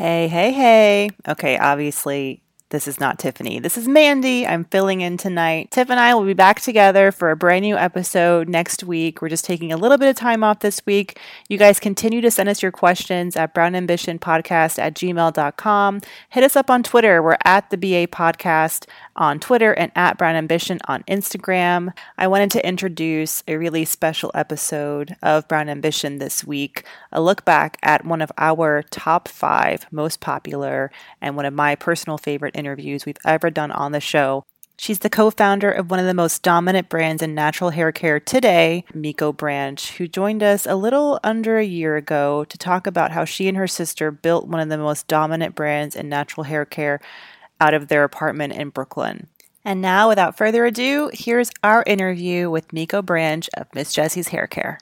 Hey, hey, hey. Okay, obviously, this is not Tiffany. This is Mandy. I'm filling in tonight. Tiff and I will be back together for a brand new episode next week. We're just taking a little bit of time off this week. You guys continue to send us your questions at brownambitionpodcast at gmail.com. Hit us up on Twitter. We're at the BA Podcast on Twitter and at Brown Ambition on Instagram. I wanted to introduce a really special episode of Brown Ambition this week, a look back at one of our top five most popular and one of my personal favorite interviews we've ever done on the show. She's the co founder of one of the most dominant brands in natural hair care today, Miko Branch, who joined us a little under a year ago to talk about how she and her sister built one of the most dominant brands in natural hair care out of their apartment in Brooklyn. And now, without further ado, here's our interview with Miko Branch of Miss Jessie's Hair Care.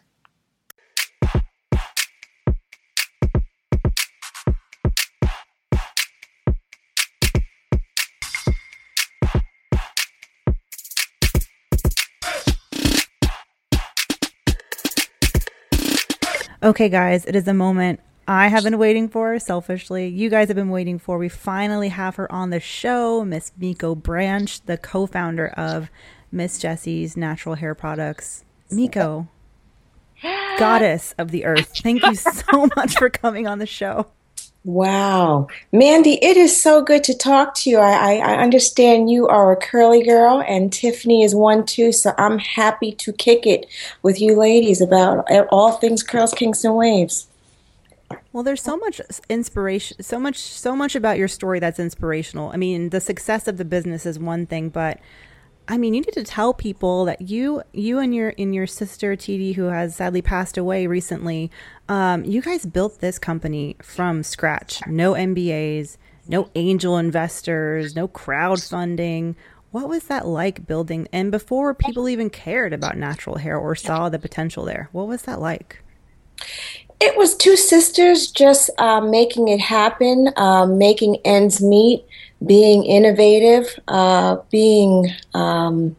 Okay, guys, it is a moment I have been waiting for selfishly. You guys have been waiting for. We finally have her on the show, Miss Miko Branch, the co founder of Miss Jessie's Natural Hair Products. Miko, goddess of the earth, thank you so much for coming on the show. Wow. Mandy, it is so good to talk to you. I, I, understand you are a curly girl and Tiffany is one too, so I'm happy to kick it with you ladies about all things curls, kinks, and waves. Well, there's so much inspiration, so much, so much about your story that's inspirational. I mean, the success of the business is one thing, but I mean, you need to tell people that you, you and your and your sister Titi, who has sadly passed away recently, um, you guys built this company from scratch. No MBAs, no angel investors, no crowdfunding. What was that like building? And before people even cared about natural hair or saw the potential there, what was that like? It was two sisters just uh, making it happen, uh, making ends meet being innovative, uh, being um,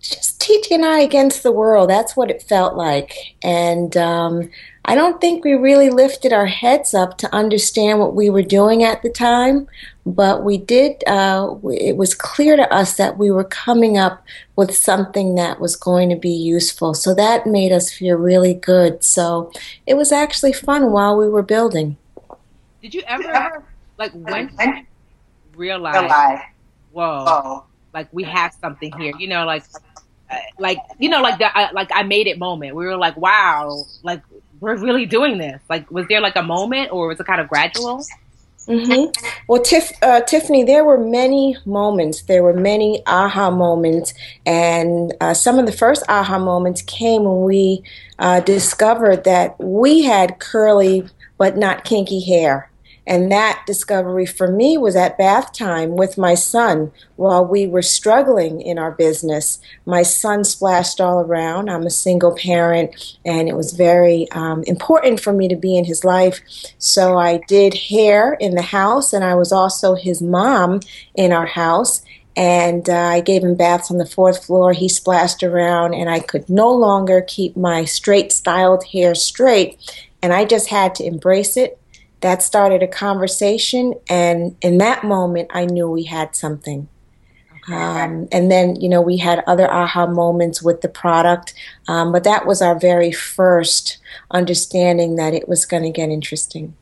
just teaching I against the world. That's what it felt like. And um, I don't think we really lifted our heads up to understand what we were doing at the time, but we did. Uh, it was clear to us that we were coming up with something that was going to be useful. So that made us feel really good. So it was actually fun while we were building. Did you ever, like, when realize, realize whoa, whoa, like we have something here. You know, like, uh, like you know, like the uh, like I made it moment. We were like, wow, like we're really doing this. Like, was there like a moment, or was it kind of gradual? Mm-hmm. Well, Tiff, uh, Tiffany, there were many moments. There were many aha moments, and uh, some of the first aha moments came when we uh, discovered that we had curly but not kinky hair. And that discovery for me was at bath time with my son while we were struggling in our business. My son splashed all around. I'm a single parent, and it was very um, important for me to be in his life. So I did hair in the house, and I was also his mom in our house. And uh, I gave him baths on the fourth floor. He splashed around, and I could no longer keep my straight styled hair straight. And I just had to embrace it that started a conversation and in that moment i knew we had something Um, and then, you know, we had other aha moments with the product, um, but that was our very first understanding that it was going to get interesting.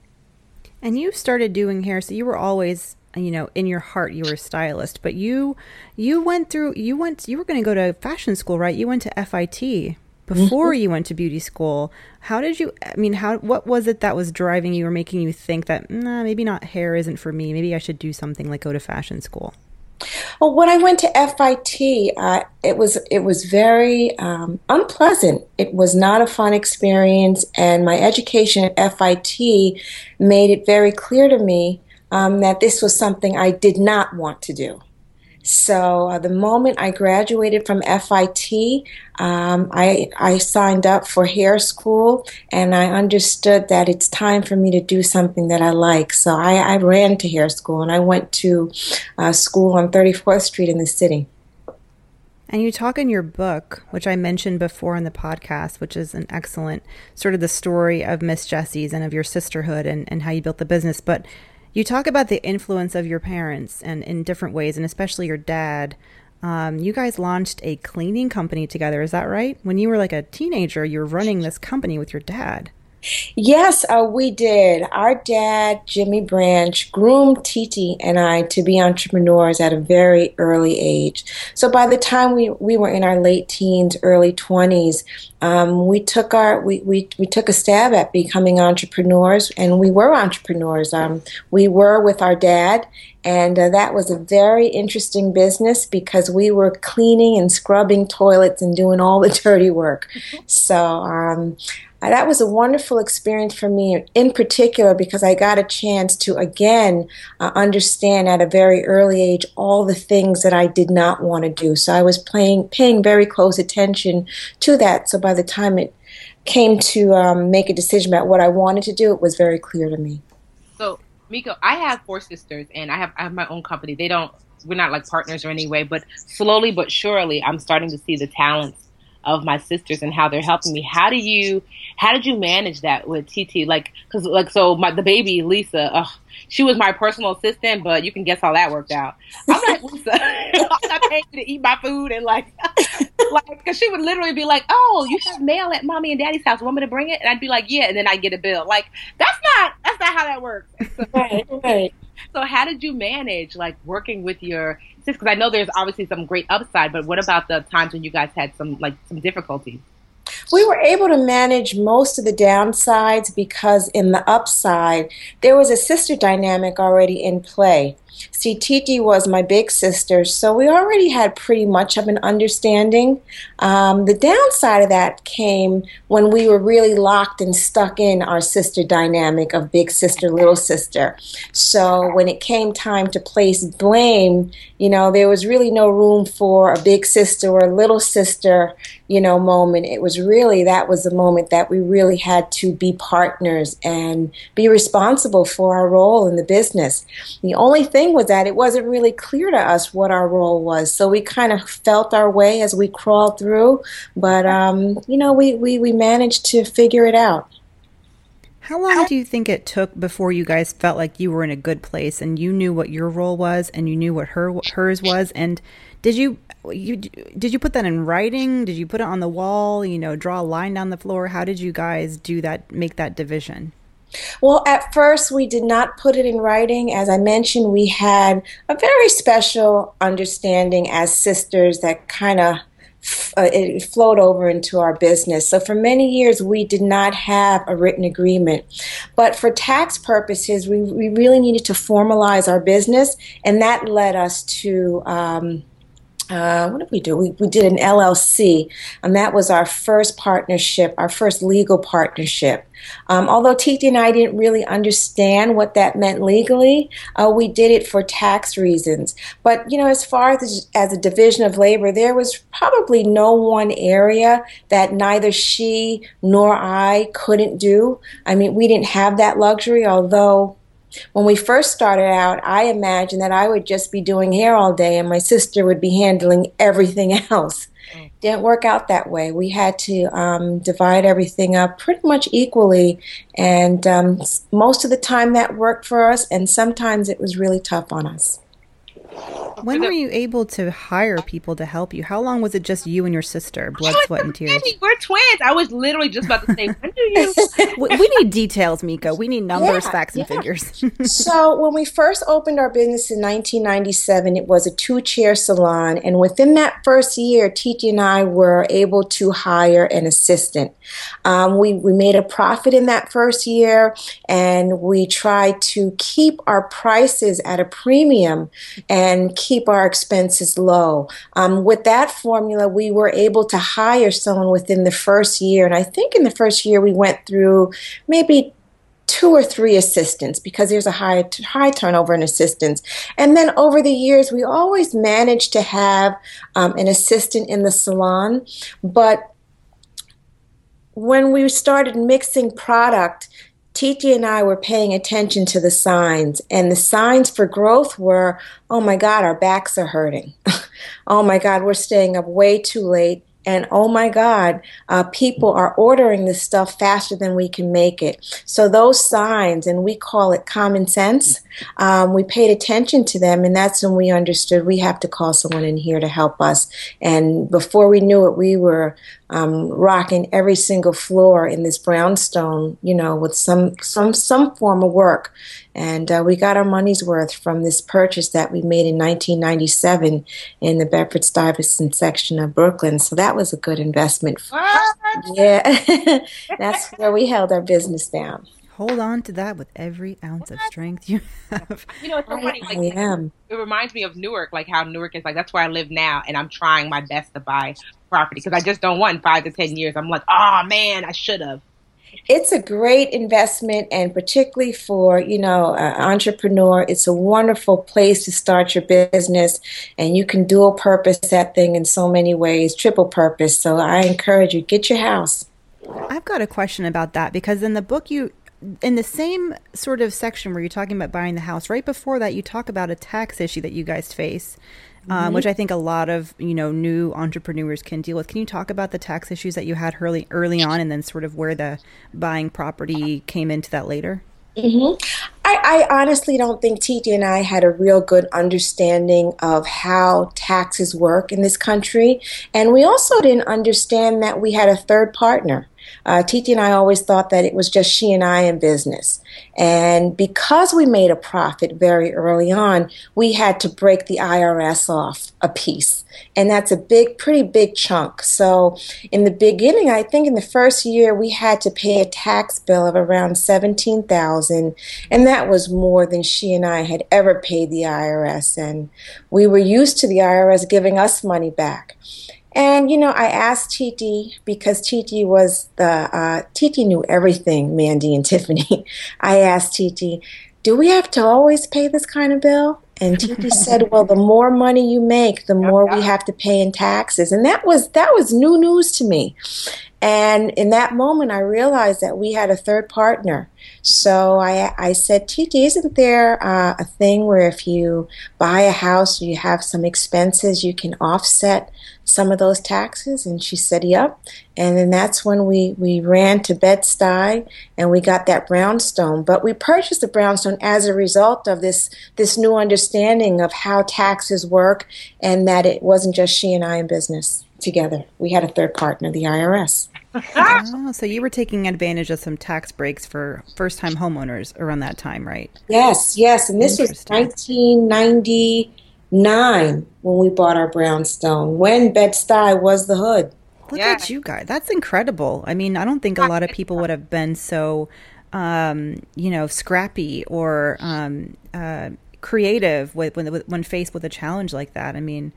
And you started doing hair, so you were always, you know, in your heart, you were a stylist, but you, you went through, you went, you were going to go to fashion school, right? You went to FIT before mm-hmm. you went to beauty school. How did you, I mean, how, what was it that was driving you or making you think that, nah, maybe not hair isn't for me. Maybe I should do something like go to fashion school? Well, when I went to FIT, uh, it was it was very um, unpleasant. It was not a fun experience, and my education at FIT made it very clear to me um, that this was something I did not want to do. So uh, the moment I graduated from FIT, um, I, I signed up for hair school and I understood that it's time for me to do something that I like. So I, I ran to hair school and I went to uh, school on 34th Street in the city. And you talk in your book, which I mentioned before in the podcast, which is an excellent sort of the story of Miss Jessie's and of your sisterhood and, and how you built the business. But you talk about the influence of your parents and in different ways, and especially your dad. Um, you guys launched a cleaning company together. Is that right? When you were like a teenager, you were running this company with your dad. Yes, uh, we did. Our dad, Jimmy Branch, groomed Titi and I to be entrepreneurs at a very early age. So by the time we, we were in our late teens, early 20s, um, we took our we, we, we took a stab at becoming entrepreneurs, and we were entrepreneurs. Um, we were with our dad, and uh, that was a very interesting business because we were cleaning and scrubbing toilets and doing all the dirty work. So um, that was a wonderful experience for me in particular because I got a chance to again uh, understand at a very early age all the things that I did not want to do. So I was playing, paying very close attention to that. So by the time it came to um, make a decision about what I wanted to do, it was very clear to me. So, Miko, I have four sisters and I have, I have my own company. They don't, we're not like partners or anyway, but slowly but surely I'm starting to see the talents of my sisters and how they're helping me. How do you how did you manage that with Titi? Like cuz like so my the baby Lisa, ugh, she was my personal assistant, but you can guess how that worked out. I'm like Lisa, I'm not paying you to eat my food and like like cuz she would literally be like, "Oh, you have mail at mommy and daddy's house. Want me to bring it?" And I'd be like, "Yeah," and then I'd get a bill. Like that's not that's not how that works. So, right, right. So how did you manage like working with your sis? because I know there's obviously some great upside, but what about the times when you guys had some like some difficulties? We were able to manage most of the downsides because in the upside, there was a sister dynamic already in play. See, Titi was my big sister, so we already had pretty much of an understanding. Um, the downside of that came when we were really locked and stuck in our sister dynamic of big sister, little sister. So when it came time to place blame, you know, there was really no room for a big sister or a little sister, you know, moment. It was really that was the moment that we really had to be partners and be responsible for our role in the business. The only thing thing was that it wasn't really clear to us what our role was. So we kind of felt our way as we crawled through, but um, you know, we, we, we managed to figure it out. How long do you think it took before you guys felt like you were in a good place and you knew what your role was and you knew what her hers was and did you you did you put that in writing? Did you put it on the wall, you know, draw a line down the floor? How did you guys do that make that division? Well, at first, we did not put it in writing. As I mentioned, we had a very special understanding as sisters that kind of uh, it flowed over into our business. So for many years, we did not have a written agreement. But for tax purposes, we, we really needed to formalize our business, and that led us to. Um, uh, what did we do? We, we did an LLC, and that was our first partnership, our first legal partnership. Um, although Titi and I didn't really understand what that meant legally, uh, we did it for tax reasons. But, you know, as far as, as a division of labor, there was probably no one area that neither she nor I couldn't do. I mean, we didn't have that luxury, although when we first started out, I imagined that I would just be doing hair all day and my sister would be handling everything else. Mm. Didn't work out that way. We had to um, divide everything up pretty much equally, and um, most of the time that worked for us, and sometimes it was really tough on us. When were you able to hire people to help you? How long was it just you and your sister, blood, sweat, and tears? We're twins. I was literally just about to say, when do you? we, we need details, Miko. We need numbers, yeah, facts, and yeah. figures. so when we first opened our business in 1997, it was a two-chair salon, and within that first year, Titi and I were able to hire an assistant. Um, we we made a profit in that first year, and we tried to keep our prices at a premium and keep our expenses low. Um, with that formula, we were able to hire someone within the first year. And I think in the first year, we went through maybe two or three assistants because there's a high high turnover in assistants. And then over the years, we always managed to have um, an assistant in the salon, but when we started mixing product, Titi and I were paying attention to the signs, and the signs for growth were oh my God, our backs are hurting. oh my God, we're staying up way too late. And oh my God, uh, people are ordering this stuff faster than we can make it. So those signs, and we call it common sense, um, we paid attention to them, and that's when we understood we have to call someone in here to help us. And before we knew it, we were um, rocking every single floor in this brownstone, you know, with some some some form of work. And uh, we got our money's worth from this purchase that we made in 1997 in the Bedford Stuyvesant section of Brooklyn. So that was a good investment. What? Yeah, that's where we held our business down. Hold on to that with every ounce of strength you have. You know, it's so funny. Like, I am. It reminds me of Newark, like how Newark is like, that's where I live now, and I'm trying my best to buy property because I just don't want in five to 10 years. I'm like, oh man, I should have it's a great investment and particularly for you know an entrepreneur it's a wonderful place to start your business and you can dual purpose that thing in so many ways triple purpose so i encourage you get your house i've got a question about that because in the book you in the same sort of section where you're talking about buying the house right before that you talk about a tax issue that you guys face um, mm-hmm. which I think a lot of you know new entrepreneurs can deal with. Can you talk about the tax issues that you had early early on, and then sort of where the buying property came into that later? Mm-hmm. I, I, honestly don't think Titi and I had a real good understanding of how taxes work in this country. And we also didn't understand that we had a third partner. Uh, Titi and I always thought that it was just she and I in business. And because we made a profit very early on, we had to break the IRS off a piece. And that's a big, pretty big chunk. So in the beginning, I think in the first year, we had to pay a tax bill of around 17000 And that was more than she and I had ever paid the IRS. And we were used to the IRS giving us money back. And you know, I asked Titi because Titi was the uh, Titi knew everything, Mandy and Tiffany. I asked Titi, "Do we have to always pay this kind of bill?" And Titi said, "Well, the more money you make, the more we have to pay in taxes." And that was that was new news to me. And in that moment, I realized that we had a third partner. So I, I said, Titi, isn't there uh, a thing where if you buy a house, you have some expenses, you can offset some of those taxes? And she said, Yep. And then that's when we, we ran to Bed-Stuy and we got that brownstone. But we purchased the brownstone as a result of this, this new understanding of how taxes work and that it wasn't just she and I in business together. We had a third partner, the IRS. Oh, so you were taking advantage of some tax breaks for first time homeowners around that time, right? Yes, yes. And this was 1999 when we bought our brownstone, when Bed-Stuy was the hood. Look yeah. at you guys. That's incredible. I mean, I don't think a lot of people would have been so, um, you know, scrappy or um, uh, creative with, when, when faced with a challenge like that. I mean,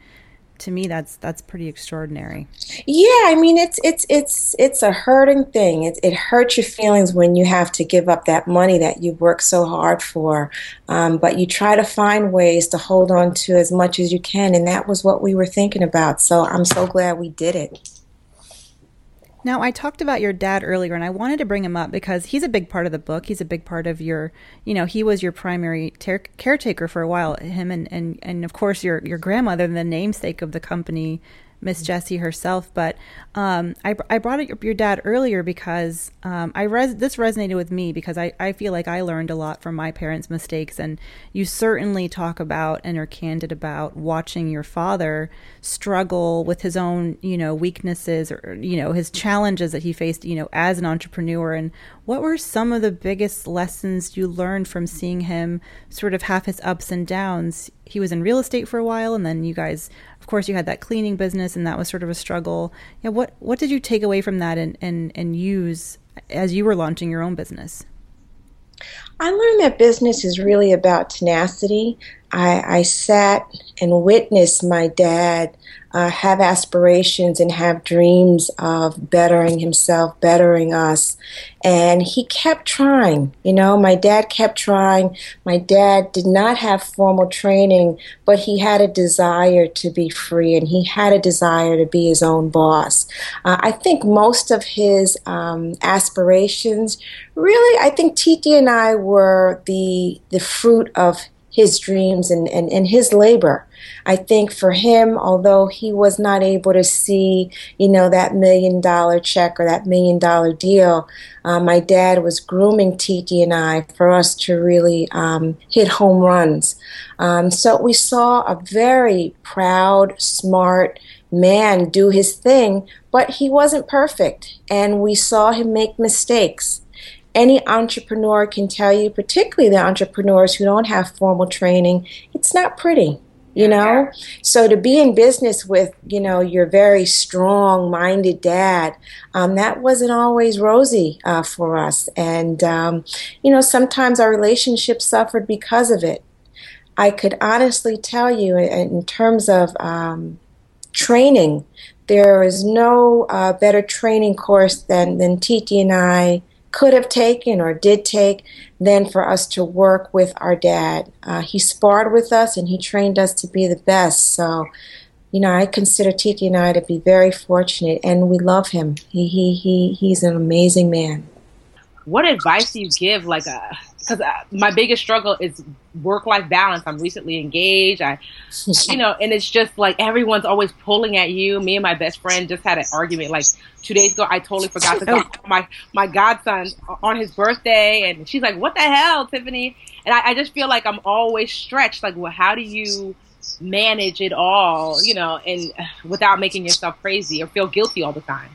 to me that's that's pretty extraordinary. Yeah i mean it's it's it's it's a hurting thing. It, it hurts your feelings when you have to give up that money that you worked so hard for. Um, but you try to find ways to hold on to as much as you can and that was what we were thinking about. So i'm so glad we did it now, I talked about your dad earlier, and I wanted to bring him up because he's a big part of the book. He's a big part of your, you know, he was your primary ter- caretaker for a while. Him and, and and of course your your grandmother, the namesake of the company, Miss Jessie herself. But um, I, I brought up your dad earlier because um, I res- this resonated with me because I, I feel like I learned a lot from my parents' mistakes. And you certainly talk about and are candid about watching your father struggle with his own, you know, weaknesses or, you know, his challenges that he faced, you know, as an entrepreneur. And what were some of the biggest lessons you learned from seeing him sort of have his ups and downs? He was in real estate for a while, and then you guys, of course, you had that cleaning business, and that was sort of a struggle. Yeah, what what did you take away from that and and and use as you were launching your own business? I learned that business is really about tenacity. I, I sat and witnessed my dad uh, have aspirations and have dreams of bettering himself, bettering us. And he kept trying. You know, my dad kept trying. My dad did not have formal training, but he had a desire to be free and he had a desire to be his own boss. Uh, I think most of his um, aspirations really, I think Titi and I were the, the fruit of his dreams and, and, and his labor. I think for him, although he was not able to see, you know, that million dollar check or that million dollar deal, uh, my dad was grooming Titi and I for us to really um, hit home runs. Um, so we saw a very proud, smart man do his thing, but he wasn't perfect. And we saw him make mistakes any entrepreneur can tell you, particularly the entrepreneurs who don't have formal training, it's not pretty you know? So to be in business with you know your very strong minded dad um, that wasn't always rosy uh, for us. And um, you know sometimes our relationship suffered because of it. I could honestly tell you in terms of um, training there is no uh, better training course than than titi and i could have taken or did take than for us to work with our dad. Uh, he sparred with us and he trained us to be the best. So, you know, I consider Titi and I to be very fortunate, and we love him. He he he he's an amazing man. What advice do you give, like a because uh, my biggest struggle is work life balance. I'm recently engaged. I, you know, and it's just like everyone's always pulling at you. Me and my best friend just had an argument like two days ago. I totally forgot to tell my my godson on his birthday, and she's like, "What the hell, Tiffany?" And I, I just feel like I'm always stretched. Like, well, how do you manage it all, you know, and uh, without making yourself crazy or feel guilty all the time?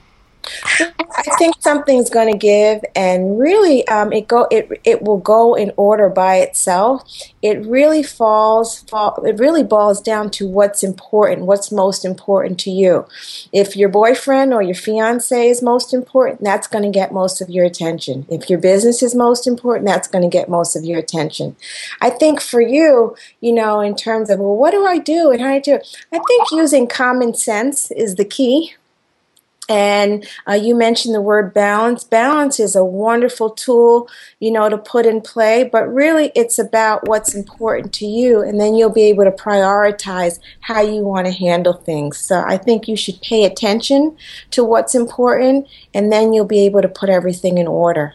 I think something's going to give, and really, um, it go it it will go in order by itself. It really falls fall, it really boils down to what's important, what's most important to you. If your boyfriend or your fiance is most important, that's going to get most of your attention. If your business is most important, that's going to get most of your attention. I think for you, you know, in terms of well, what do I do and how do I do it? I think using common sense is the key and uh, you mentioned the word balance. Balance is a wonderful tool, you know, to put in play, but really it's about what's important to you, and then you'll be able to prioritize how you want to handle things. So I think you should pay attention to what's important, and then you'll be able to put everything in order.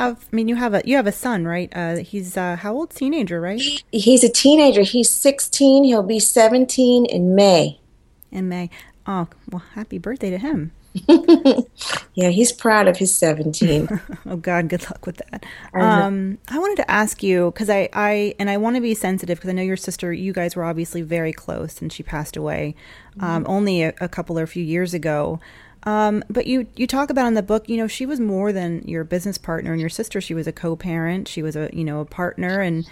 Have, I mean, you have a you have a son, right? Uh, he's uh, how old? Teenager, right? He's a teenager. He's 16. He'll be 17 in May. In May. Oh, well, happy birthday to him. yeah, he's proud of his 17. oh God, good luck with that. Um, I wanted to ask you because I, I, and I want to be sensitive because I know your sister. You guys were obviously very close, and she passed away um, mm-hmm. only a, a, couple or a few years ago. Um, but you, you talk about in the book, you know, she was more than your business partner and your sister. She was a co-parent. She was a, you know, a partner, and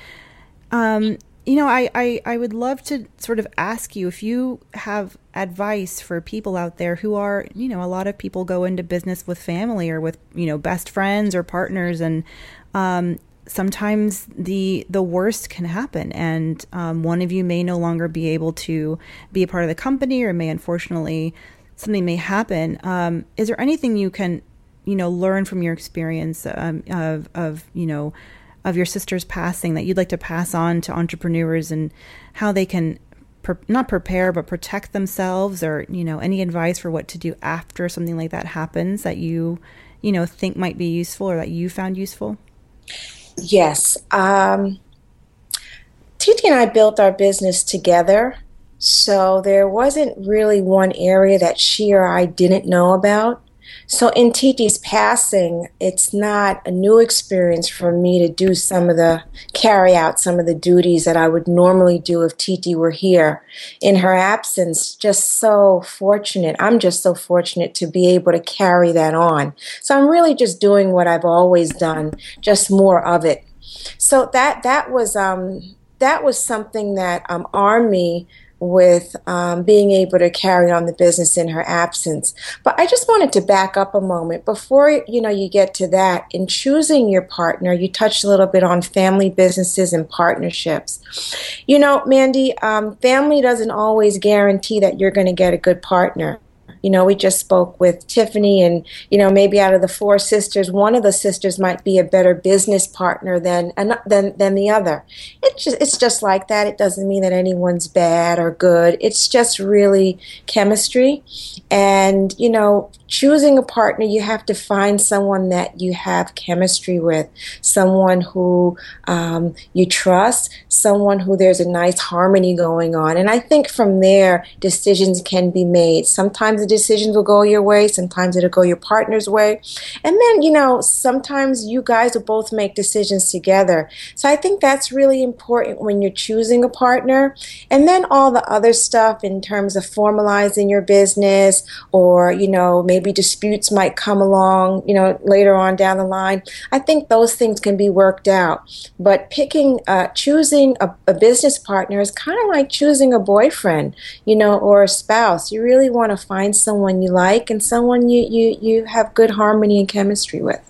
um, you know, I, I, I would love to sort of ask you if you have advice for people out there who are, you know, a lot of people go into business with family or with, you know, best friends or partners, and um, sometimes the the worst can happen, and um, one of you may no longer be able to be a part of the company, or may unfortunately something may happen. Um, is there anything you can, you know, learn from your experience um, of of you know of your sister's passing that you'd like to pass on to entrepreneurs and how they can not prepare but protect themselves or you know any advice for what to do after something like that happens that you you know think might be useful or that you found useful yes um, titi and i built our business together so there wasn't really one area that she or i didn't know about so in Titi's passing, it's not a new experience for me to do some of the carry out some of the duties that I would normally do if Titi were here. In her absence, just so fortunate. I'm just so fortunate to be able to carry that on. So I'm really just doing what I've always done, just more of it. So that that was um that was something that um armed me with um, being able to carry on the business in her absence. But I just wanted to back up a moment before you know you get to that. In choosing your partner, you touched a little bit on family businesses and partnerships. You know, Mandy, um, family doesn't always guarantee that you're going to get a good partner. You know, we just spoke with Tiffany, and you know, maybe out of the four sisters, one of the sisters might be a better business partner than than than the other. It's just it's just like that. It doesn't mean that anyone's bad or good. It's just really chemistry, and you know, choosing a partner, you have to find someone that you have chemistry with, someone who um, you trust, someone who there's a nice harmony going on, and I think from there decisions can be made. Sometimes decisions will go your way, sometimes it'll go your partner's way. And then, you know, sometimes you guys will both make decisions together. So I think that's really important when you're choosing a partner. And then all the other stuff in terms of formalizing your business or, you know, maybe disputes might come along, you know, later on down the line. I think those things can be worked out. But picking, uh, choosing a, a business partner is kind of like choosing a boyfriend, you know, or a spouse. You really want to find someone you like and someone you, you, you have good harmony and chemistry with.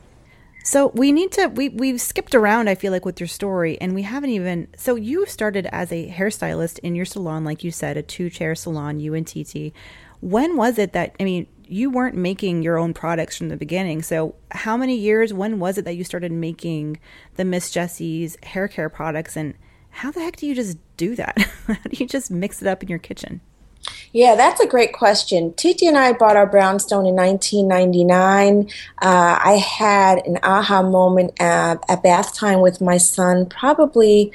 So we need to we we've skipped around I feel like with your story and we haven't even so you started as a hairstylist in your salon like you said a two chair salon you and Titi. When was it that I mean you weren't making your own products from the beginning. So how many years when was it that you started making the Miss Jessie's hair care products and how the heck do you just do that? how do you just mix it up in your kitchen? Yeah, that's a great question. Titi and I bought our brownstone in 1999. Uh, I had an aha moment at, at bath time with my son, probably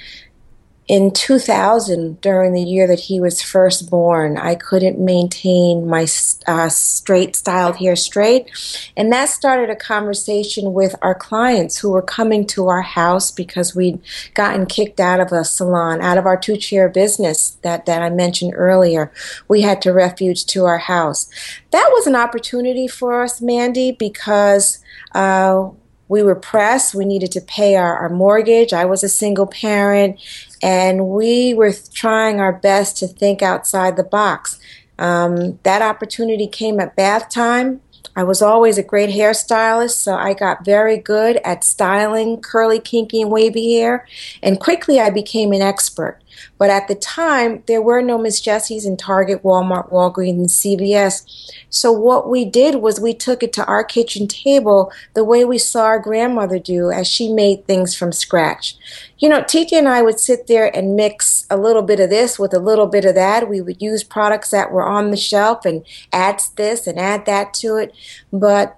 in 2000, during the year that he was first born, I couldn't maintain my uh, straight styled hair straight. And that started a conversation with our clients who were coming to our house because we'd gotten kicked out of a salon, out of our two chair business that, that I mentioned earlier. We had to refuge to our house. That was an opportunity for us, Mandy, because uh, we were pressed. We needed to pay our, our mortgage. I was a single parent, and we were trying our best to think outside the box. Um, that opportunity came at bath time. I was always a great hairstylist, so I got very good at styling curly, kinky, and wavy hair, and quickly I became an expert. But at the time, there were no Miss Jessie's in Target, Walmart, Walgreens, and CVS. So what we did was we took it to our kitchen table the way we saw our grandmother do as she made things from scratch. You know, Titi and I would sit there and mix a little bit of this with a little bit of that. We would use products that were on the shelf and add this and add that to it. But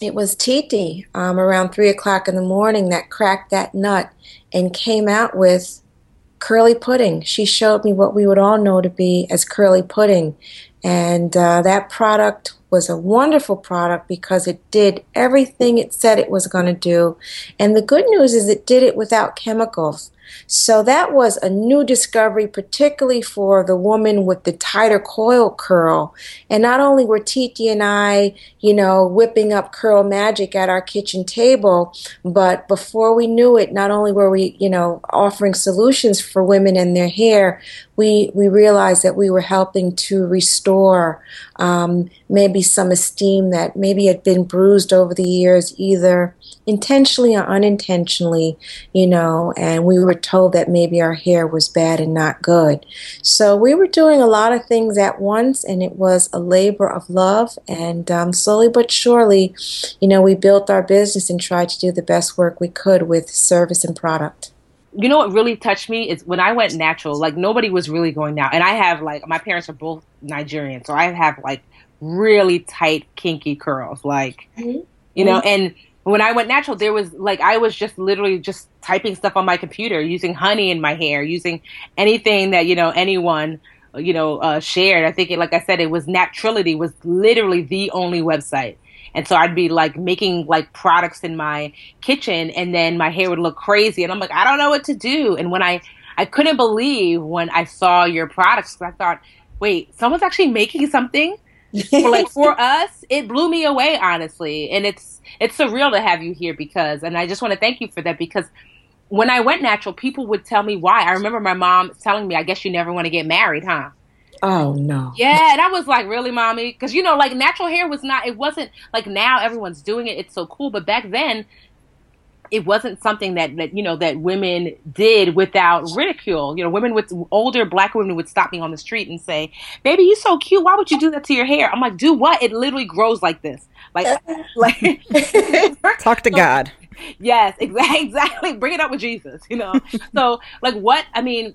it was Titi um, around three o'clock in the morning that cracked that nut and came out with curly pudding. She showed me what we would all know to be as curly pudding. And uh, that product was a wonderful product because it did everything it said it was going to do. And the good news is it did it without chemicals. So that was a new discovery, particularly for the woman with the tighter coil curl. And not only were Titi and I, you know, whipping up curl magic at our kitchen table, but before we knew it, not only were we, you know, offering solutions for women and their hair, we, we realized that we were helping to restore um, maybe some esteem that maybe had been bruised over the years, either intentionally or unintentionally, you know, and we were told that maybe our hair was bad and not good. So we were doing a lot of things at once, and it was a labor of love. And um, slowly but surely, you know, we built our business and tried to do the best work we could with service and product you know what really touched me is when I went natural, like nobody was really going now. And I have like my parents are both Nigerian, so I have like really tight kinky curls, like mm-hmm. you know, and when I went natural, there was like I was just literally just typing stuff on my computer, using honey in my hair, using anything that you know anyone you know uh, shared. I think, it, like I said, it was Nappturality was literally the only website and so I'd be like making like products in my kitchen and then my hair would look crazy. And I'm like, I don't know what to do. And when I, I couldn't believe when I saw your products, I thought, wait, someone's actually making something for like for us. It blew me away, honestly. And it's, it's surreal to have you here because, and I just want to thank you for that because when I went natural, people would tell me why. I remember my mom telling me, I guess you never want to get married, huh? Oh no. Yeah, and I was like, really, mommy? Because you know, like natural hair was not. It wasn't like now everyone's doing it. It's so cool, but back then, it wasn't something that that you know that women did without ridicule. You know, women with older black women would stop me on the street and say, "Baby, you so cute. Why would you do that to your hair?" I'm like, "Do what? It literally grows like this. Like, uh, like talk to God." Yes, exactly. Exactly. Bring it up with Jesus. You know. so, like, what? I mean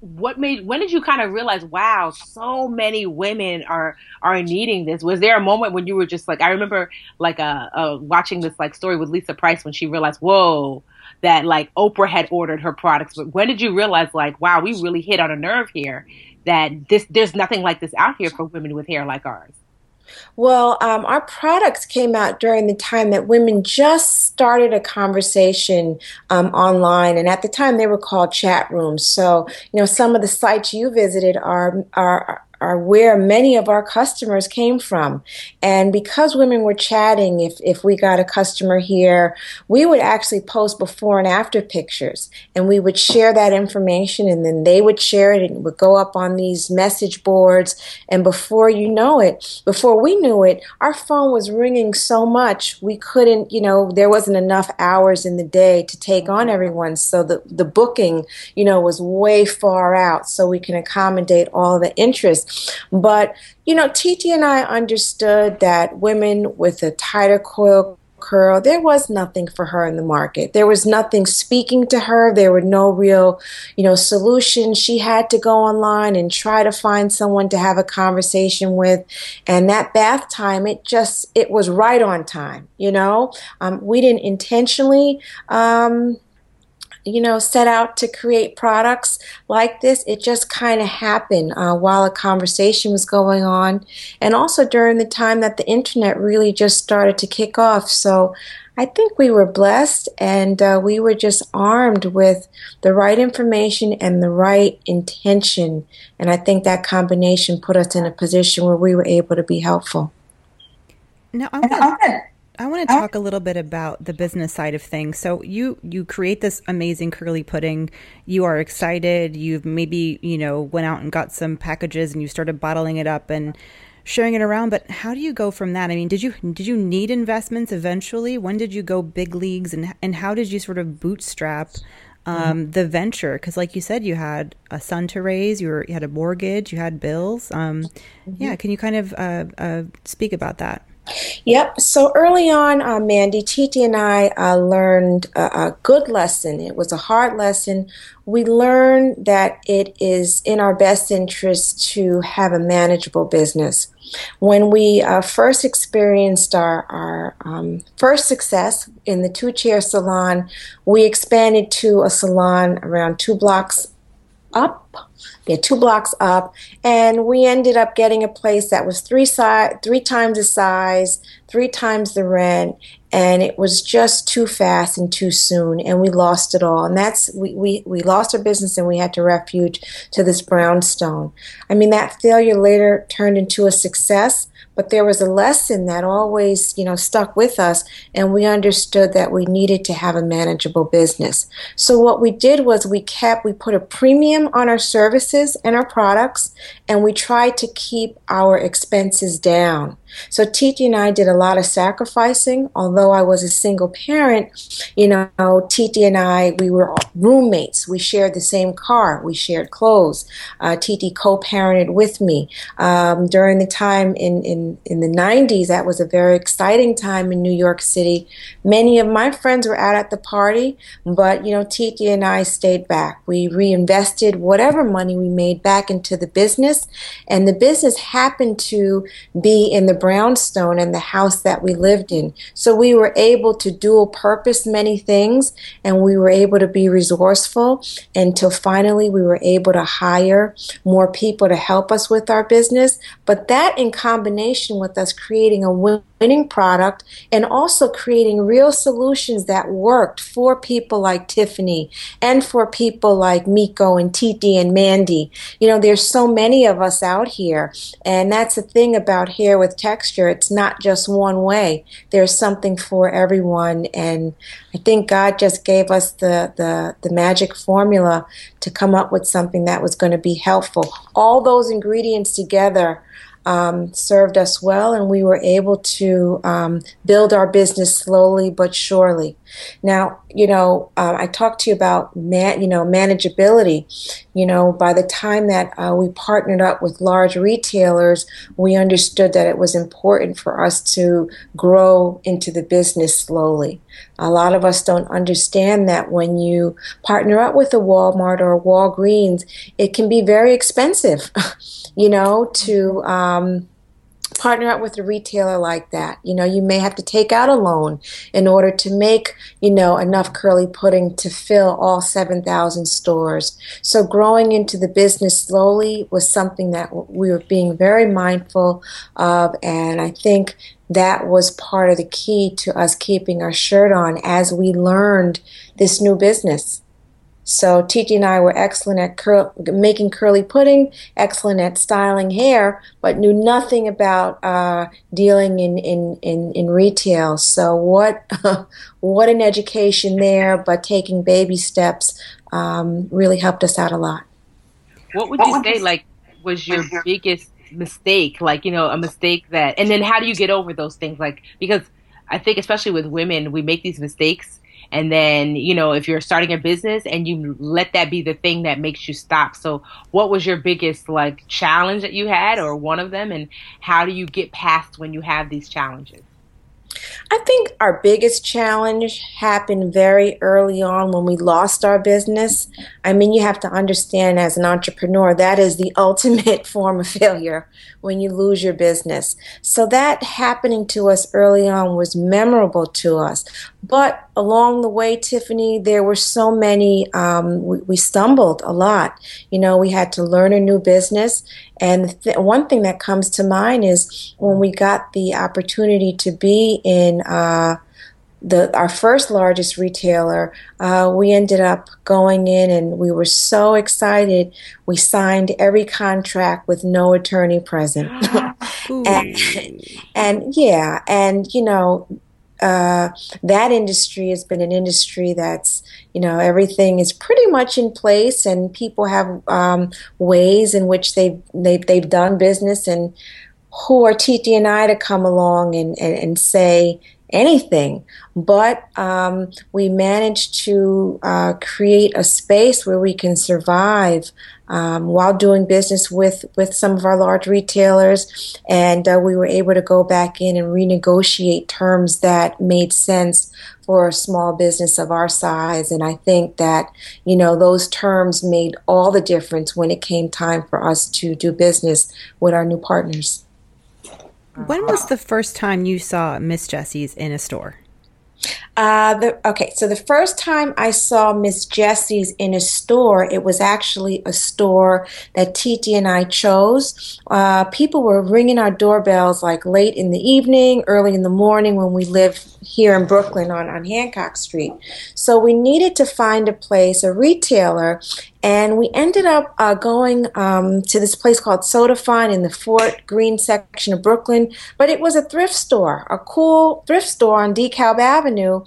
what made when did you kind of realize wow so many women are are needing this? Was there a moment when you were just like i remember like uh, uh watching this like story with lisa price when she realized whoa that like oprah had ordered her products. But when did you realize like wow we really hit on a nerve here that this there's nothing like this out here for women with hair like ours well, um, our products came out during the time that women just started a conversation um, online, and at the time they were called chat rooms. So, you know, some of the sites you visited are are are where many of our customers came from. And because women were chatting, if, if we got a customer here, we would actually post before and after pictures and we would share that information and then they would share it and it would go up on these message boards. And before you know it, before we knew it, our phone was ringing so much we couldn't, you know, there wasn't enough hours in the day to take on everyone. So the, the booking, you know, was way far out so we can accommodate all the interest. But, you know, Titi and I understood that women with a tighter coil curl, there was nothing for her in the market. There was nothing speaking to her. There were no real, you know, solutions. She had to go online and try to find someone to have a conversation with. And that bath time, it just, it was right on time, you know. Um, we didn't intentionally, um, you know, set out to create products like this. It just kind of happened uh, while a conversation was going on, and also during the time that the internet really just started to kick off. So I think we were blessed and uh, we were just armed with the right information and the right intention. And I think that combination put us in a position where we were able to be helpful. Now, I'm going I want to talk a little bit about the business side of things. So you you create this amazing curly pudding. You are excited. You've maybe you know went out and got some packages and you started bottling it up and sharing it around. But how do you go from that? I mean, did you did you need investments eventually? When did you go big leagues and and how did you sort of bootstrap um, mm-hmm. the venture? Because like you said, you had a son to raise. You were you had a mortgage. You had bills. Um, mm-hmm. Yeah, can you kind of uh, uh, speak about that? Yep. So early on, uh, Mandy, Titi and I uh, learned a, a, good lesson. It was a hard lesson. We learned that it is in our best interest to have a manageable business. When we uh, first experienced our, our um, first success in the two chair salon, we expanded to a salon around two blocks up yeah, two blocks up, and we ended up getting a place that was three si- three times the size, three times the rent, and it was just too fast and too soon, and we lost it all. And that's we we, we lost our business, and we had to refuge to this brownstone. I mean, that failure later turned into a success but there was a lesson that always, you know, stuck with us, and we understood that we needed to have a manageable business. So what we did was we kept, we put a premium on our services and our products, and we tried to keep our expenses down. So Titi and I did a lot of sacrificing. Although I was a single parent, you know, Titi and I, we were roommates. We shared the same car. We shared clothes. Uh, Titi co-parented with me. Um, during the time in, in, in the 90s, that was a very exciting time in New York City. Many of my friends were out at the party, but, you know, Titi and I stayed back. We reinvested whatever money we made back into the business, and the business happened to be in the brownstone and the house that we lived in. So we were able to dual purpose many things and we were able to be resourceful until finally we were able to hire more people to help us with our business. But that in combination with us creating a winning product and also creating real solutions that worked for people like Tiffany and for people like Miko and Titi and Mandy. You know, there's so many of us out here, and that's the thing about hair with texture. It's not just one way. There's something for everyone, and I think God just gave us the the, the magic formula to come up with something that was going to be helpful. All those ingredients together um, served us well, and we were able to um, build our business slowly but surely. Now, you know, uh, I talked to you about man, you know manageability. You know, by the time that uh, we partnered up with large retailers, we understood that it was important for us to grow into the business slowly. A lot of us don't understand that when you partner up with a Walmart or a Walgreens, it can be very expensive. you know, to um, partner up with a retailer like that. You know, you may have to take out a loan in order to make, you know, enough curly pudding to fill all 7,000 stores. So growing into the business slowly was something that we were being very mindful of. And I think that was part of the key to us keeping our shirt on as we learned this new business. So Titi and I were excellent at cur- making curly pudding, excellent at styling hair, but knew nothing about uh, dealing in, in, in, in, retail. So what what an education there! But taking baby steps um, really helped us out a lot. What would you say like was your biggest mistake? Like you know a mistake that, and then how do you get over those things? Like because I think especially with women, we make these mistakes and then you know if you're starting a business and you let that be the thing that makes you stop so what was your biggest like challenge that you had or one of them and how do you get past when you have these challenges I think our biggest challenge happened very early on when we lost our business. I mean, you have to understand as an entrepreneur, that is the ultimate form of failure when you lose your business. So that happening to us early on was memorable to us. But along the way, Tiffany, there were so many, um, we, we, stumbled a lot. You know, we had to learn a new business. And th- one thing that comes to mind is when we got the opportunity to be in, uh, the our first largest retailer, uh, we ended up going in and we were so excited. We signed every contract with no attorney present, and, and yeah, and you know uh, that industry has been an industry that's you know everything is pretty much in place and people have um, ways in which they've, they've they've done business and who are Titi and I to come along and, and, and say anything. But um, we managed to uh, create a space where we can survive um, while doing business with, with some of our large retailers. And uh, we were able to go back in and renegotiate terms that made sense for a small business of our size. And I think that, you know, those terms made all the difference when it came time for us to do business with our new partners. When was the first time you saw Miss Jessie's in a store? Uh, the, okay, so the first time I saw Miss Jessie's in a store, it was actually a store that Titi and I chose. Uh, people were ringing our doorbells like late in the evening, early in the morning when we live here in Brooklyn on, on Hancock Street. So we needed to find a place, a retailer, and we ended up uh, going um, to this place called Soda Fine in the Fort Greene section of Brooklyn. But it was a thrift store, a cool thrift store on DeKalb Avenue.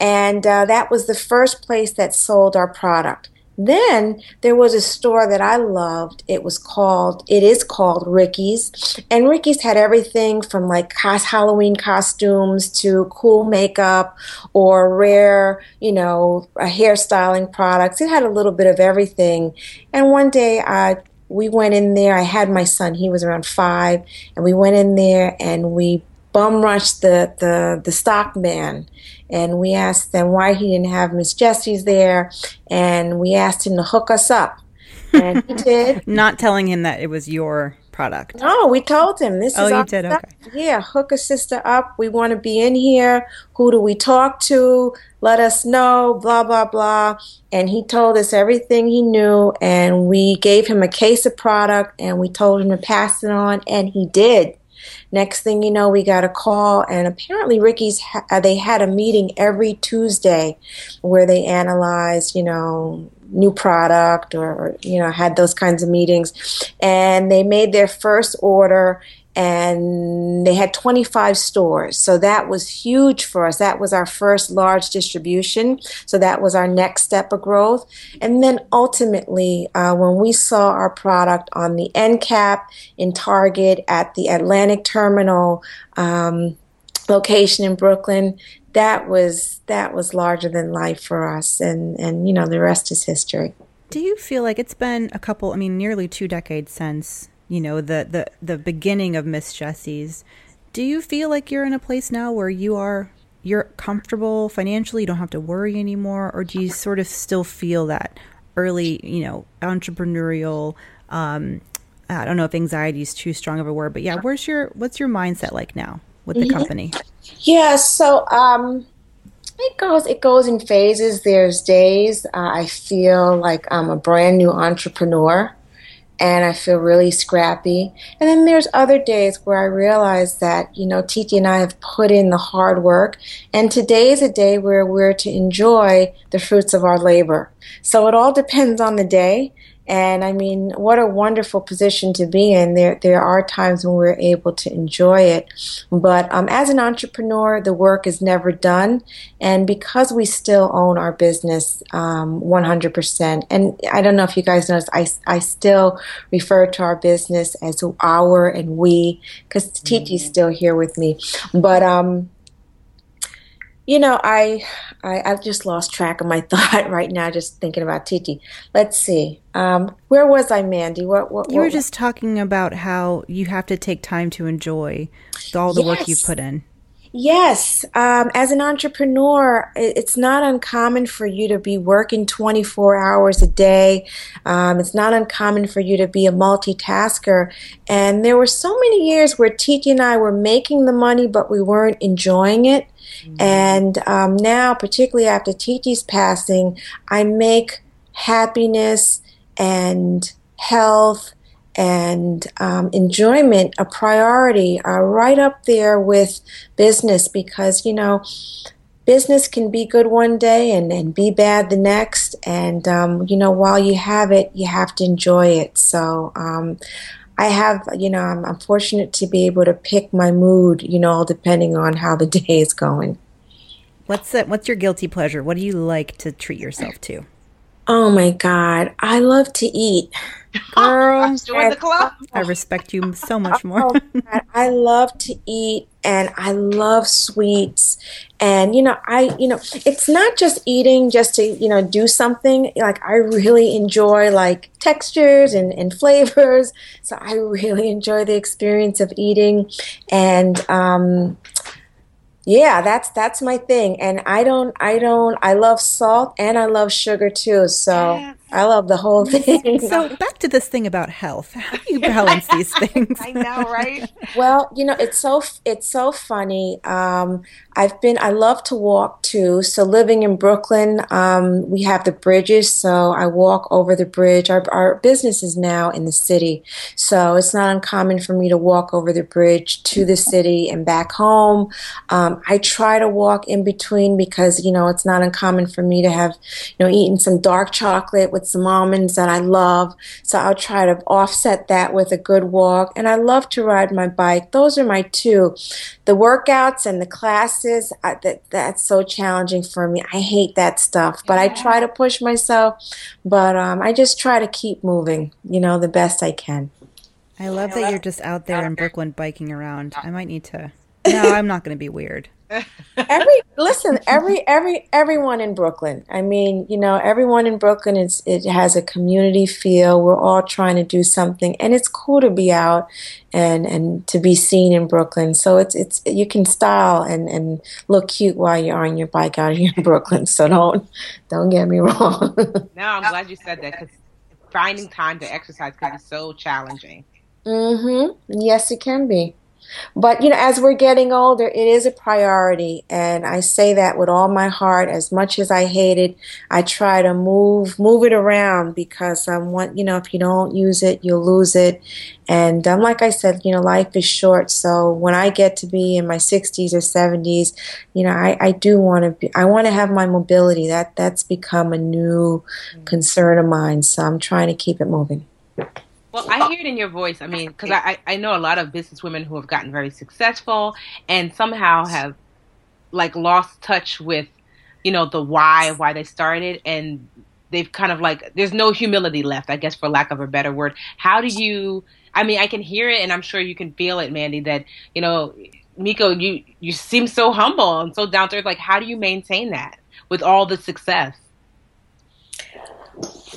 And uh, that was the first place that sold our product. Then there was a store that I loved. It was called, it is called Ricky's. And Ricky's had everything from like Halloween costumes to cool makeup or rare, you know, hairstyling products. It had a little bit of everything. And one day I we went in there. I had my son, he was around five, and we went in there and we bum rushed the, the, the stock man and we asked them why he didn't have Miss Jessie's there, and we asked him to hook us up, and he did. Not telling him that it was your product. No, we told him this oh, is. You did. Stuff. Okay. Yeah, hook a sister up. We want to be in here. Who do we talk to? Let us know. Blah blah blah. And he told us everything he knew, and we gave him a case of product, and we told him to pass it on, and he did. Next thing you know, we got a call, and apparently Ricky's ha- uh, they had a meeting every Tuesday where they analyzed, you know, new product or, or you know had those kinds of meetings, and they made their first order and they had 25 stores. So that was huge for us. That was our first large distribution. So that was our next step of growth. And then ultimately, uh, when we saw our product on the end cap in Target at the Atlantic Terminal um, location in Brooklyn, that was that was larger than life for us. And and you know the rest is history. Do you feel like it's been a couple? I mean, nearly two decades since you know the the the beginning of Miss Jessie's. Do you feel like you're in a place now where you are you're comfortable financially, you don't have to worry anymore, or do you sort of still feel that early, you know, entrepreneurial um, I don't know if anxiety is too strong of a word, but yeah, where's your what's your mindset like now with the company? Yeah, so um it goes it goes in phases. There's days uh, I feel like I'm a brand new entrepreneur and I feel really scrappy. And then there's other days where I realize that, you know, Titi and I have put in the hard work, and today is a day where we're to enjoy the fruits of our labor. So it all depends on the day. And I mean, what a wonderful position to be in. There, there are times when we're able to enjoy it. But um, as an entrepreneur, the work is never done. And because we still own our business um, 100%, and I don't know if you guys noticed, I, I still refer to our business as our and we, because Titi's mm-hmm. still here with me. But, um, you know, I, I I've just lost track of my thought right now, just thinking about Titi. Let's see. Um, where was I, Mandy? What, what you were just talking about how you have to take time to enjoy all the yes. work you've put in. Yes, um, as an entrepreneur, it's not uncommon for you to be working 24 hours a day. Um, it's not uncommon for you to be a multitasker. And there were so many years where Titi and I were making the money, but we weren't enjoying it. Mm-hmm. And um, now, particularly after Titi's passing, I make happiness and health and um, enjoyment a priority uh, right up there with business because, you know, business can be good one day and, and be bad the next. And, um, you know, while you have it, you have to enjoy it. So, um, I have, you know, I'm, I'm fortunate to be able to pick my mood, you know, depending on how the day is going. What's that? What's your guilty pleasure? What do you like to treat yourself to? Oh my God, I love to eat. Girl, join the club. I respect you so much more. Oh, I love to eat and I love sweets. And you know, I you know, it's not just eating just to, you know, do something. Like I really enjoy like textures and, and flavors. So I really enjoy the experience of eating. And um yeah, that's that's my thing. And I don't I don't I love salt and I love sugar too. So. I love the whole thing. So back to this thing about health. How do you balance these things? I know, right? well, you know, it's so it's so funny. Um, I've been I love to walk too. So living in Brooklyn, um, we have the bridges, so I walk over the bridge. Our our business is now in the city, so it's not uncommon for me to walk over the bridge to the city and back home. Um, I try to walk in between because you know it's not uncommon for me to have you know eaten some dark chocolate with some almonds that I love. So I'll try to offset that with a good walk. And I love to ride my bike. Those are my two. The workouts and the classes, I, that, that's so challenging for me. I hate that stuff, but I try to push myself. But um, I just try to keep moving, you know, the best I can. I love that you're just out there in Brooklyn biking around. I might need to. No, I'm not going to be weird every listen, every every everyone in Brooklyn. I mean, you know, everyone in Brooklyn is it has a community feel. We're all trying to do something, and it's cool to be out and and to be seen in Brooklyn. So it's it's you can style and and look cute while you're on your bike out here in Brooklyn. So don't don't get me wrong. no, I'm glad you said that because finding time to exercise can be so challenging. Mm-hmm. Yes, it can be. But you know, as we're getting older, it is a priority, and I say that with all my heart. As much as I hate it, I try to move move it around because I um, want you know, if you don't use it, you'll lose it. And um, like I said, you know, life is short. So when I get to be in my 60s or 70s, you know, I, I do want to be. I want to have my mobility. That that's become a new mm-hmm. concern of mine. So I'm trying to keep it moving. Well, I hear it in your voice. I mean, because I, I know a lot of business women who have gotten very successful and somehow have like lost touch with, you know, the why of why they started, and they've kind of like there's no humility left, I guess, for lack of a better word. How do you? I mean, I can hear it, and I'm sure you can feel it, Mandy. That you know, Miko, you you seem so humble and so down to earth. Like, how do you maintain that with all the success?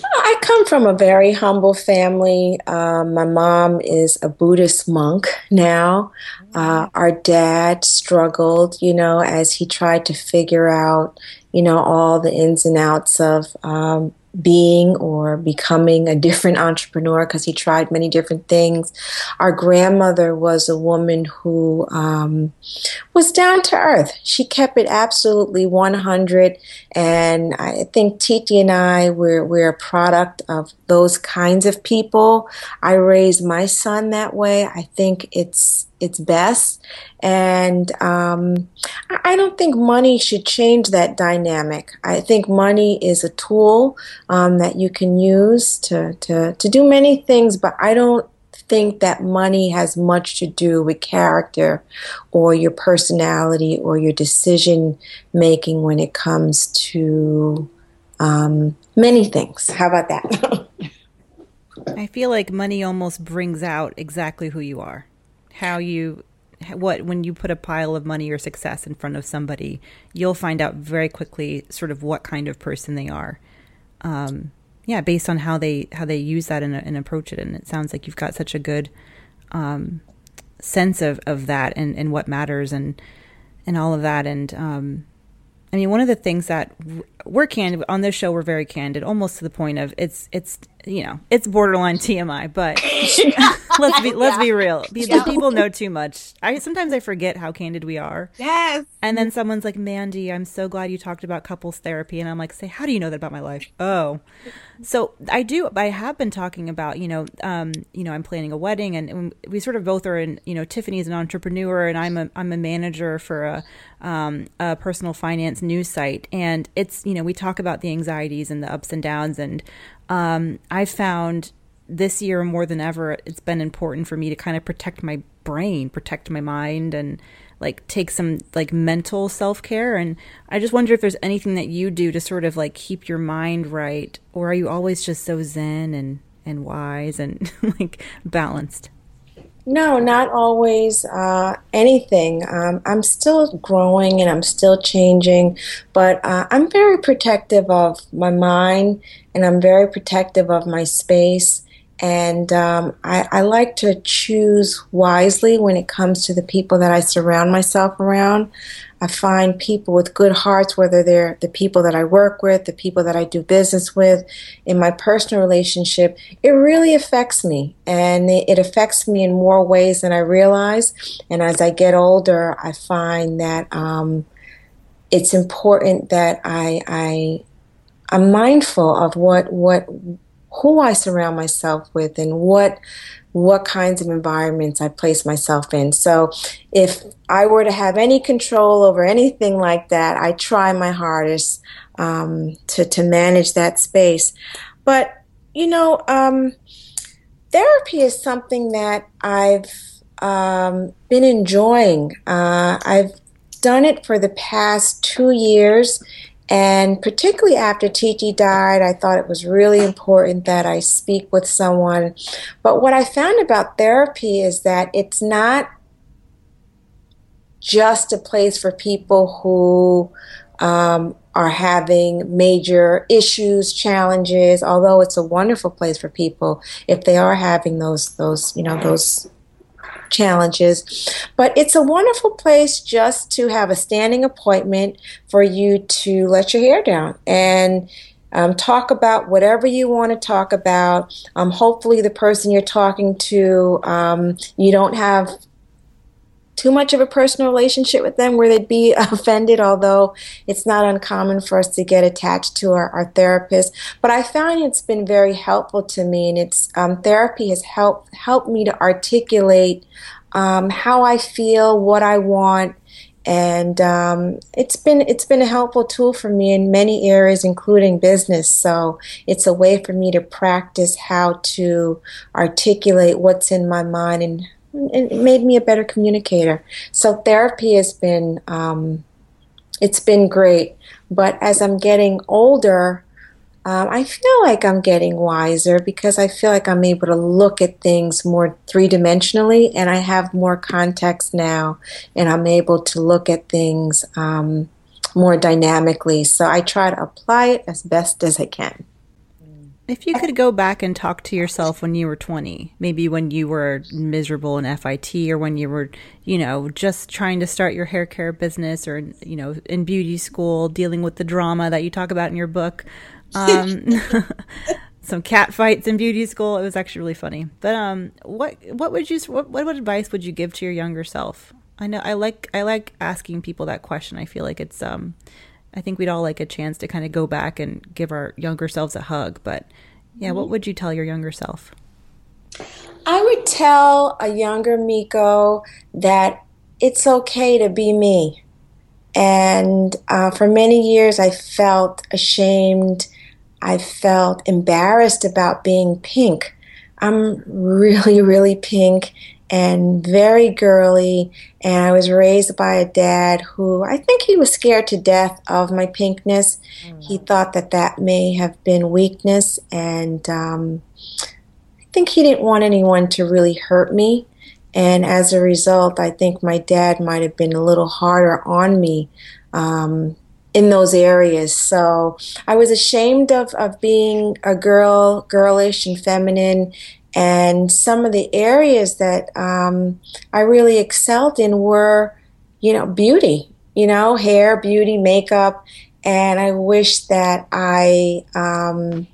I come from a very humble family. Um, my mom is a Buddhist monk now. Uh, our dad struggled, you know, as he tried to figure out, you know, all the ins and outs of um, being or becoming a different entrepreneur because he tried many different things. Our grandmother was a woman who um, was down to earth. She kept it absolutely 100. And I think Titi and I, we're, we're a product of those kinds of people. I raised my son that way. I think it's its best. And um, I don't think money should change that dynamic. I think money is a tool um, that you can use to, to, to do many things, but I don't think that money has much to do with character or your personality or your decision making when it comes to um, many things. How about that? I feel like money almost brings out exactly who you are how you what when you put a pile of money or success in front of somebody, you'll find out very quickly sort of what kind of person they are. Um, yeah, based on how they how they use that and, and, approach it. And it sounds like you've got such a good um, sense of, of that and, and what matters and and all of that. And um, I mean, one of the things that we're candid on this show, we're very candid, almost to the point of it's it's you know it's borderline TMI, but let's be let's yeah. be real. The, yeah. people know too much. I sometimes I forget how candid we are. Yes. And then someone's like, "Mandy, I'm so glad you talked about couples therapy," and I'm like, "Say, how do you know that about my life?" Oh, so I do. I have been talking about you know, um, you know, I'm planning a wedding, and we sort of both are in. You know, Tiffany's an entrepreneur, and I'm a I'm a manager for a um, a personal finance news site, and it's you know we talk about the anxieties and the ups and downs, and um, I found this year more than ever, it's been important for me to kind of protect my brain, protect my mind, and like take some like mental self care. And I just wonder if there's anything that you do to sort of like keep your mind right, or are you always just so zen and and wise and like balanced? No, not always uh, anything. Um, I'm still growing and I'm still changing, but uh, I'm very protective of my mind and I'm very protective of my space. And um, I, I, like to choose wisely when it comes to the people that I surround myself around. I find people with good hearts, whether they're the people that I work with, the people that I do business with, in my personal relationship, it really affects me. And it, affects me in more ways than I realize. And as I get older, I find that um, it's important that I, I I'm mindful of what what who I surround myself with and what what kinds of environments I place myself in. So if I were to have any control over anything like that, I try my hardest um, to, to manage that space. But, you know, um, therapy is something that I've um, been enjoying. Uh, I've done it for the past two years and particularly after Titi died, I thought it was really important that I speak with someone. But what I found about therapy is that it's not just a place for people who um, are having major issues, challenges. Although it's a wonderful place for people if they are having those those you know those challenges. But it's a wonderful place just to have a standing appointment for you to let your hair down and um, talk about whatever you want to talk about. Um, hopefully, the person you're talking to, um, you don't have too much of a personal relationship with them where they'd be offended, although it's not uncommon for us to get attached to our, our therapist. But I found it's been very helpful to me, and it's um, therapy has helped helped me to articulate um, how I feel, what I want, and um, it's been it's been a helpful tool for me in many areas, including business. So it's a way for me to practice how to articulate what's in my mind and it made me a better communicator. So therapy has been um, it's been great. But as I'm getting older, um, I feel like I'm getting wiser because I feel like I'm able to look at things more three dimensionally, and I have more context now, and I'm able to look at things um, more dynamically. So I try to apply it as best as I can. If you could go back and talk to yourself when you were 20, maybe when you were miserable in FIT or when you were, you know, just trying to start your hair care business or, you know, in beauty school, dealing with the drama that you talk about in your book, um, some cat fights in beauty school. It was actually really funny. But um, what what would you what, what advice would you give to your younger self? I know I like I like asking people that question. I feel like it's um I think we'd all like a chance to kind of go back and give our younger selves a hug. But yeah, what mm-hmm. would you tell your younger self? I would tell a younger Miko that it's okay to be me. And uh, for many years, I felt ashamed. I felt embarrassed about being pink. I'm really, really pink and very girly. And I was raised by a dad who I think he was scared to death of my pinkness. Mm. He thought that that may have been weakness, and um, I think he didn't want anyone to really hurt me. And as a result, I think my dad might have been a little harder on me um, in those areas. So I was ashamed of, of being a girl, girlish and feminine, and some of the areas that um, I really excelled in were, you know, beauty, you know, hair, beauty, makeup. And I wish that I um,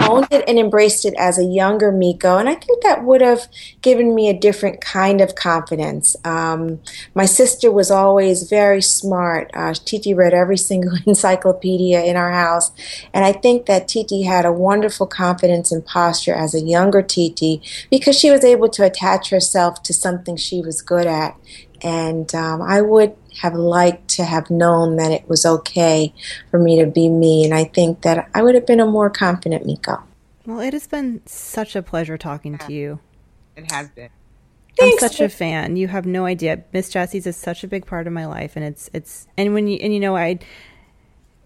owned it and embraced it as a younger Miko. And I think that would have given me a different kind of confidence. Um, my sister was always very smart. Uh, Titi read every single encyclopedia in our house. And I think that Titi had a wonderful confidence and posture as a younger Titi because she was able to attach herself to something she was good at. And um, I would have liked to have known that it was okay for me to be me. And I think that I would have been a more confident Miko. Well, it has been such a pleasure talking to you. It has been. Thanks. I'm such a fan. You have no idea. Miss Jessie's is such a big part of my life, and it's it's and when you and you know I,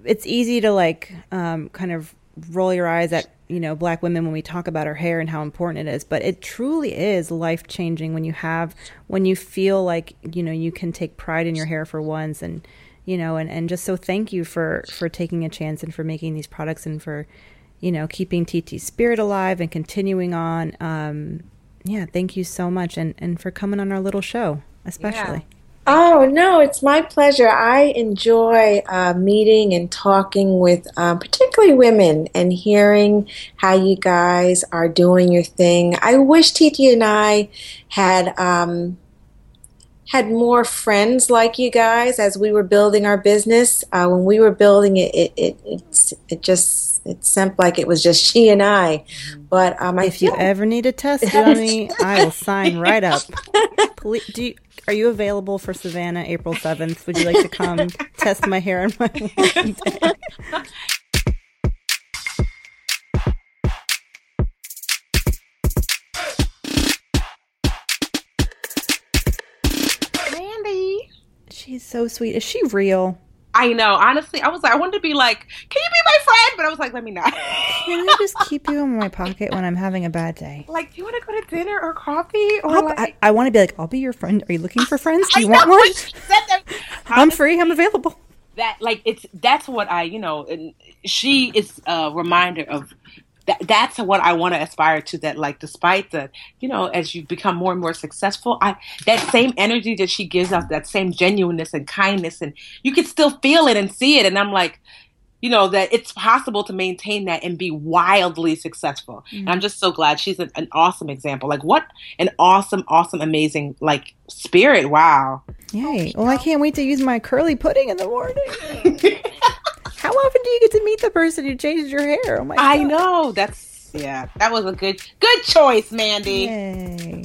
it's easy to like um, kind of roll your eyes at you know black women when we talk about our hair and how important it is, but it truly is life changing when you have when you feel like you know you can take pride in your hair for once and you know and and just so thank you for for taking a chance and for making these products and for you know keeping Titi's spirit alive and continuing on. Um, yeah, thank you so much, and and for coming on our little show, especially. Yeah. Oh no, it's my pleasure. I enjoy uh, meeting and talking with um, particularly women and hearing how you guys are doing your thing. I wish Titi and I had um, had more friends like you guys as we were building our business. Uh, when we were building it, it, it, it, it just it seemed like it was just she and I. But um, I if you ever need a test dummy, I will sign right up. Please, do you, are you available for Savannah April seventh? Would you like to come test my hair and my Mandy, she's so sweet. Is she real? I know. Honestly, I was like, I wanted to be like, can you be my friend? But I was like, let me not. can I just keep you in my pocket when I'm having a bad day? Like, do you want to go to dinner or coffee? Or like... I, I want to be like, I'll be your friend. Are you looking for friends? Do you want one? I'm free. I'm available. That like it's that's what I you know. And she is a reminder of that, that's what I want to aspire to. That like, despite the, you know, as you become more and more successful, I that same energy that she gives off, that same genuineness and kindness, and you can still feel it and see it. And I'm like, you know, that it's possible to maintain that and be wildly successful. Mm-hmm. And I'm just so glad she's an, an awesome example. Like, what an awesome, awesome, amazing like spirit! Wow. Yay! Well, I can't wait to use my curly pudding in the morning. How often do you get to meet the person who changed your hair? Oh my! God. I know that's yeah. That was a good good choice, Mandy. Yay.